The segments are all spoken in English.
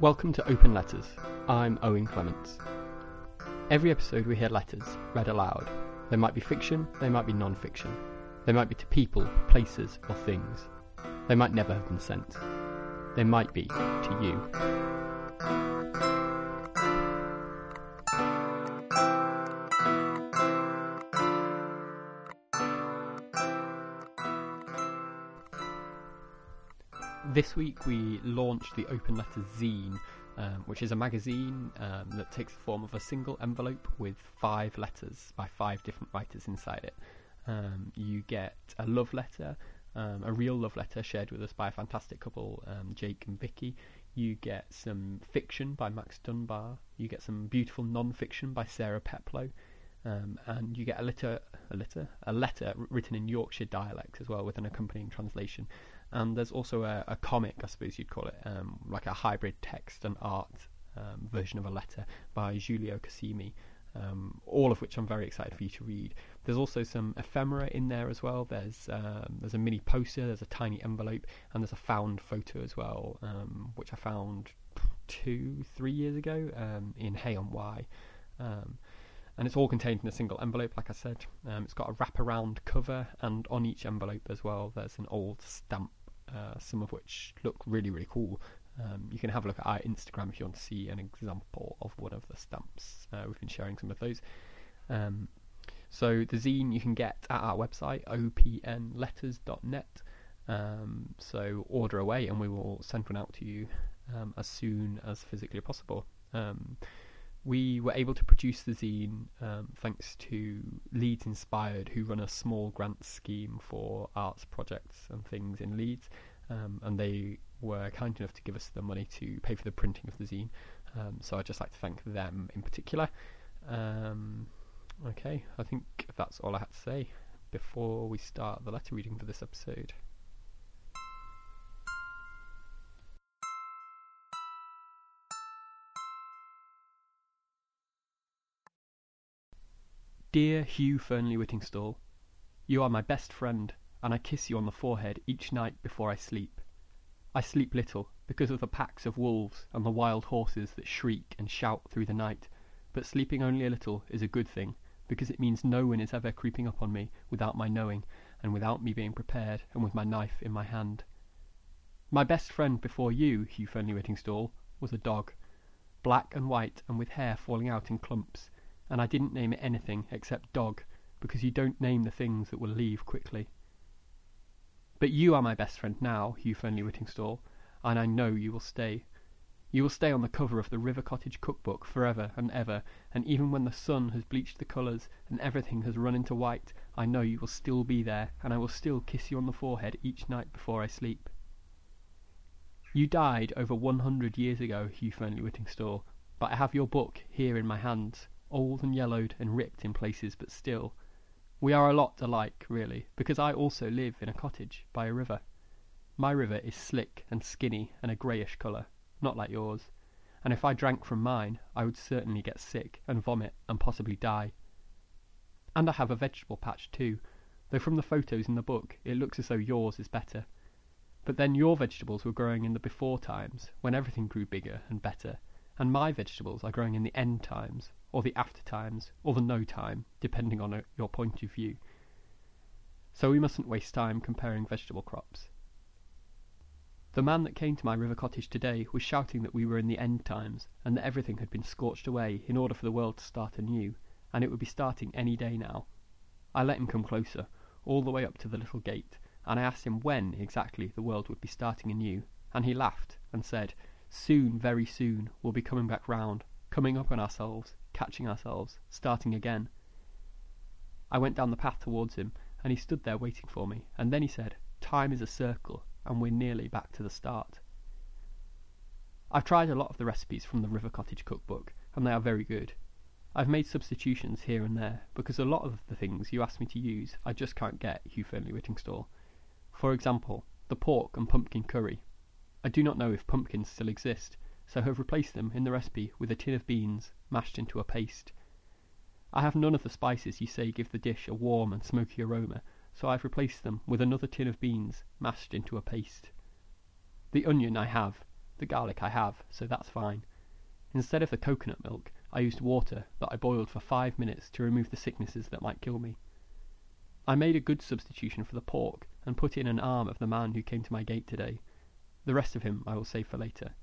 Welcome to Open Letters. I'm Owen Clements. Every episode we hear letters read aloud. They might be fiction, they might be non fiction. They might be to people, places, or things. They might never have been sent. They might be to you. This week we launched the Open Letters Zine, um, which is a magazine um, that takes the form of a single envelope with five letters by five different writers inside it. Um, you get a love letter, um, a real love letter shared with us by a fantastic couple, um, Jake and Vicky. You get some fiction by Max Dunbar. You get some beautiful non-fiction by Sarah Peplow. Um, and you get a letter, a letter, a letter written in Yorkshire dialect as well, with an accompanying translation. And there's also a, a comic, I suppose you'd call it, um, like a hybrid text and art um, version of a letter by Giulio Cassimi. Um, all of which I'm very excited for you to read. There's also some ephemera in there as well. There's um, there's a mini poster, there's a tiny envelope, and there's a found photo as well, um, which I found two, three years ago um, in Hay on Wye. Um, and it's all contained in a single envelope, like I said. Um, it's got a wraparound cover, and on each envelope as well, there's an old stamp, uh, some of which look really, really cool. Um, you can have a look at our Instagram if you want to see an example of one of the stamps. Uh, we've been sharing some of those. Um, so the zine you can get at our website, opnletters.net. Um, so order away, and we will send one out to you um, as soon as physically possible. We were able to produce the zine um, thanks to Leeds Inspired, who run a small grant scheme for arts projects and things in Leeds, um, and they were kind enough to give us the money to pay for the printing of the zine. Um, so I'd just like to thank them in particular. Um, okay, I think that's all I had to say before we start the letter reading for this episode. Dear Hugh Fearnley Whittingstall, You are my best friend, and I kiss you on the forehead each night before I sleep. I sleep little, because of the packs of wolves and the wild horses that shriek and shout through the night, but sleeping only a little is a good thing, because it means no one is ever creeping up on me without my knowing, and without me being prepared, and with my knife in my hand. My best friend before you, Hugh Fearnley Whittingstall, was a dog, black and white and with hair falling out in clumps and I didn't name it anything except dog, because you don't name the things that will leave quickly. But you are my best friend now, Hugh Fearnley Whittingstall, and I know you will stay. You will stay on the cover of the River Cottage cookbook forever and ever, and even when the sun has bleached the colours and everything has run into white, I know you will still be there, and I will still kiss you on the forehead each night before I sleep. You died over one hundred years ago, Hugh Fearnley Whittingstall, but I have your book here in my hands, old and yellowed and ripped in places, but still. We are a lot alike, really, because I also live in a cottage by a river. My river is slick and skinny and a greyish colour, not like yours, and if I drank from mine I would certainly get sick and vomit and possibly die. And I have a vegetable patch too, though from the photos in the book it looks as though yours is better. But then your vegetables were growing in the before times, when everything grew bigger and better, and my vegetables are growing in the end times, or the after times, or the no time, depending on a, your point of view. So we mustn't waste time comparing vegetable crops. The man that came to my river cottage today was shouting that we were in the end times, and that everything had been scorched away in order for the world to start anew, and it would be starting any day now. I let him come closer, all the way up to the little gate, and I asked him when exactly the world would be starting anew, and he laughed and said, Soon, very soon, we'll be coming back round, coming up on ourselves, catching ourselves, starting again. I went down the path towards him, and he stood there waiting for me, and then he said, Time is a circle, and we're nearly back to the start. I've tried a lot of the recipes from the River Cottage cookbook, and they are very good. I've made substitutions here and there, because a lot of the things you ask me to use I just can't get Hugh Fearnley Whittingstall. For example, the pork and pumpkin curry. I do not know if pumpkins still exist, so have replaced them in the recipe with a tin of beans mashed into a paste. I have none of the spices you say give the dish a warm and smoky aroma, so I've replaced them with another tin of beans mashed into a paste. The onion I have, The garlic I have, so that's fine. Instead of the coconut milk, I used water that I boiled for five minutes to remove the sicknesses that might kill me. I made a good substitution for the pork, and put in an arm of the man who came to my gate today. The rest of him I will save for later.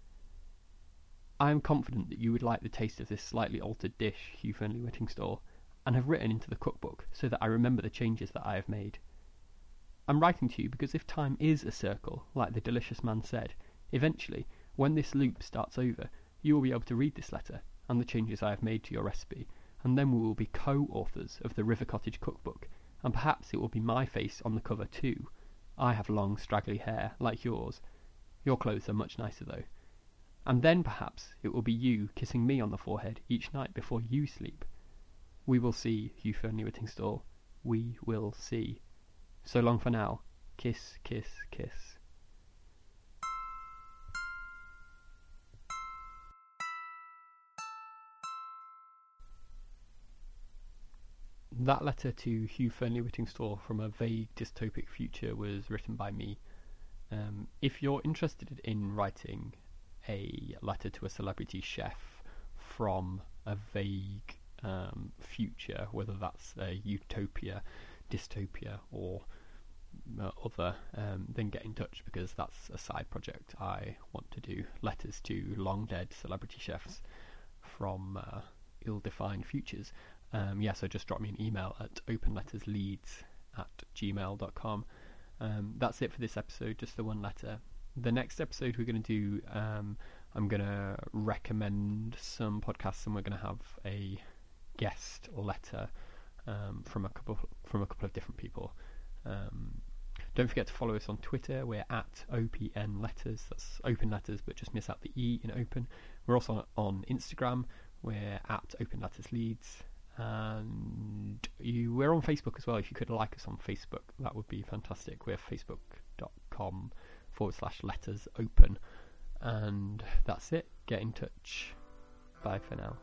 I am confident that you would like the taste of this slightly altered dish, Hugh Fearnley Whittingstall, and have written into the cookbook so that I remember the changes that I have made. I'm writing to you because if time is a circle, like the delicious man said, eventually, when this loop starts over, you will be able to read this letter and the changes I have made to your recipe, and then we will be co-authors of the River Cottage cookbook, and perhaps it will be my face on the cover too. I have long straggly hair, like yours. Your clothes are much nicer though. And then perhaps it will be you kissing me on the forehead each night before you sleep. We will see, Hugh Fearnley Whittingstall. We will see. So long for now. Kiss, kiss, kiss. That letter to Hugh Fearnley Whittingstall from a vague dystopic future was written by me. Um, if you're interested in writing a letter to a celebrity chef from a vague um, future, whether that's a utopia, dystopia, or uh, other, um, then get in touch because that's a side project I want to do. Letters to long dead celebrity chefs from uh, ill defined futures. Um, yeah, so just drop me an email at openlettersleeds at gmail.com. Um, that's it for this episode, just the one letter. The next episode we're going to do, um, I'm going to recommend some podcasts, and we're going to have a guest letter um, from a couple from a couple of different people. Um, don't forget to follow us on Twitter. We're at OPN Letters. That's open letters, but just miss out the E in open. We're also on Instagram. We're at Open Letters Leeds. and you we're on Facebook as well. If you could like us on Facebook, that would be fantastic. We're facebook.com forward slash letters open, and that's it. Get in touch. Bye for now.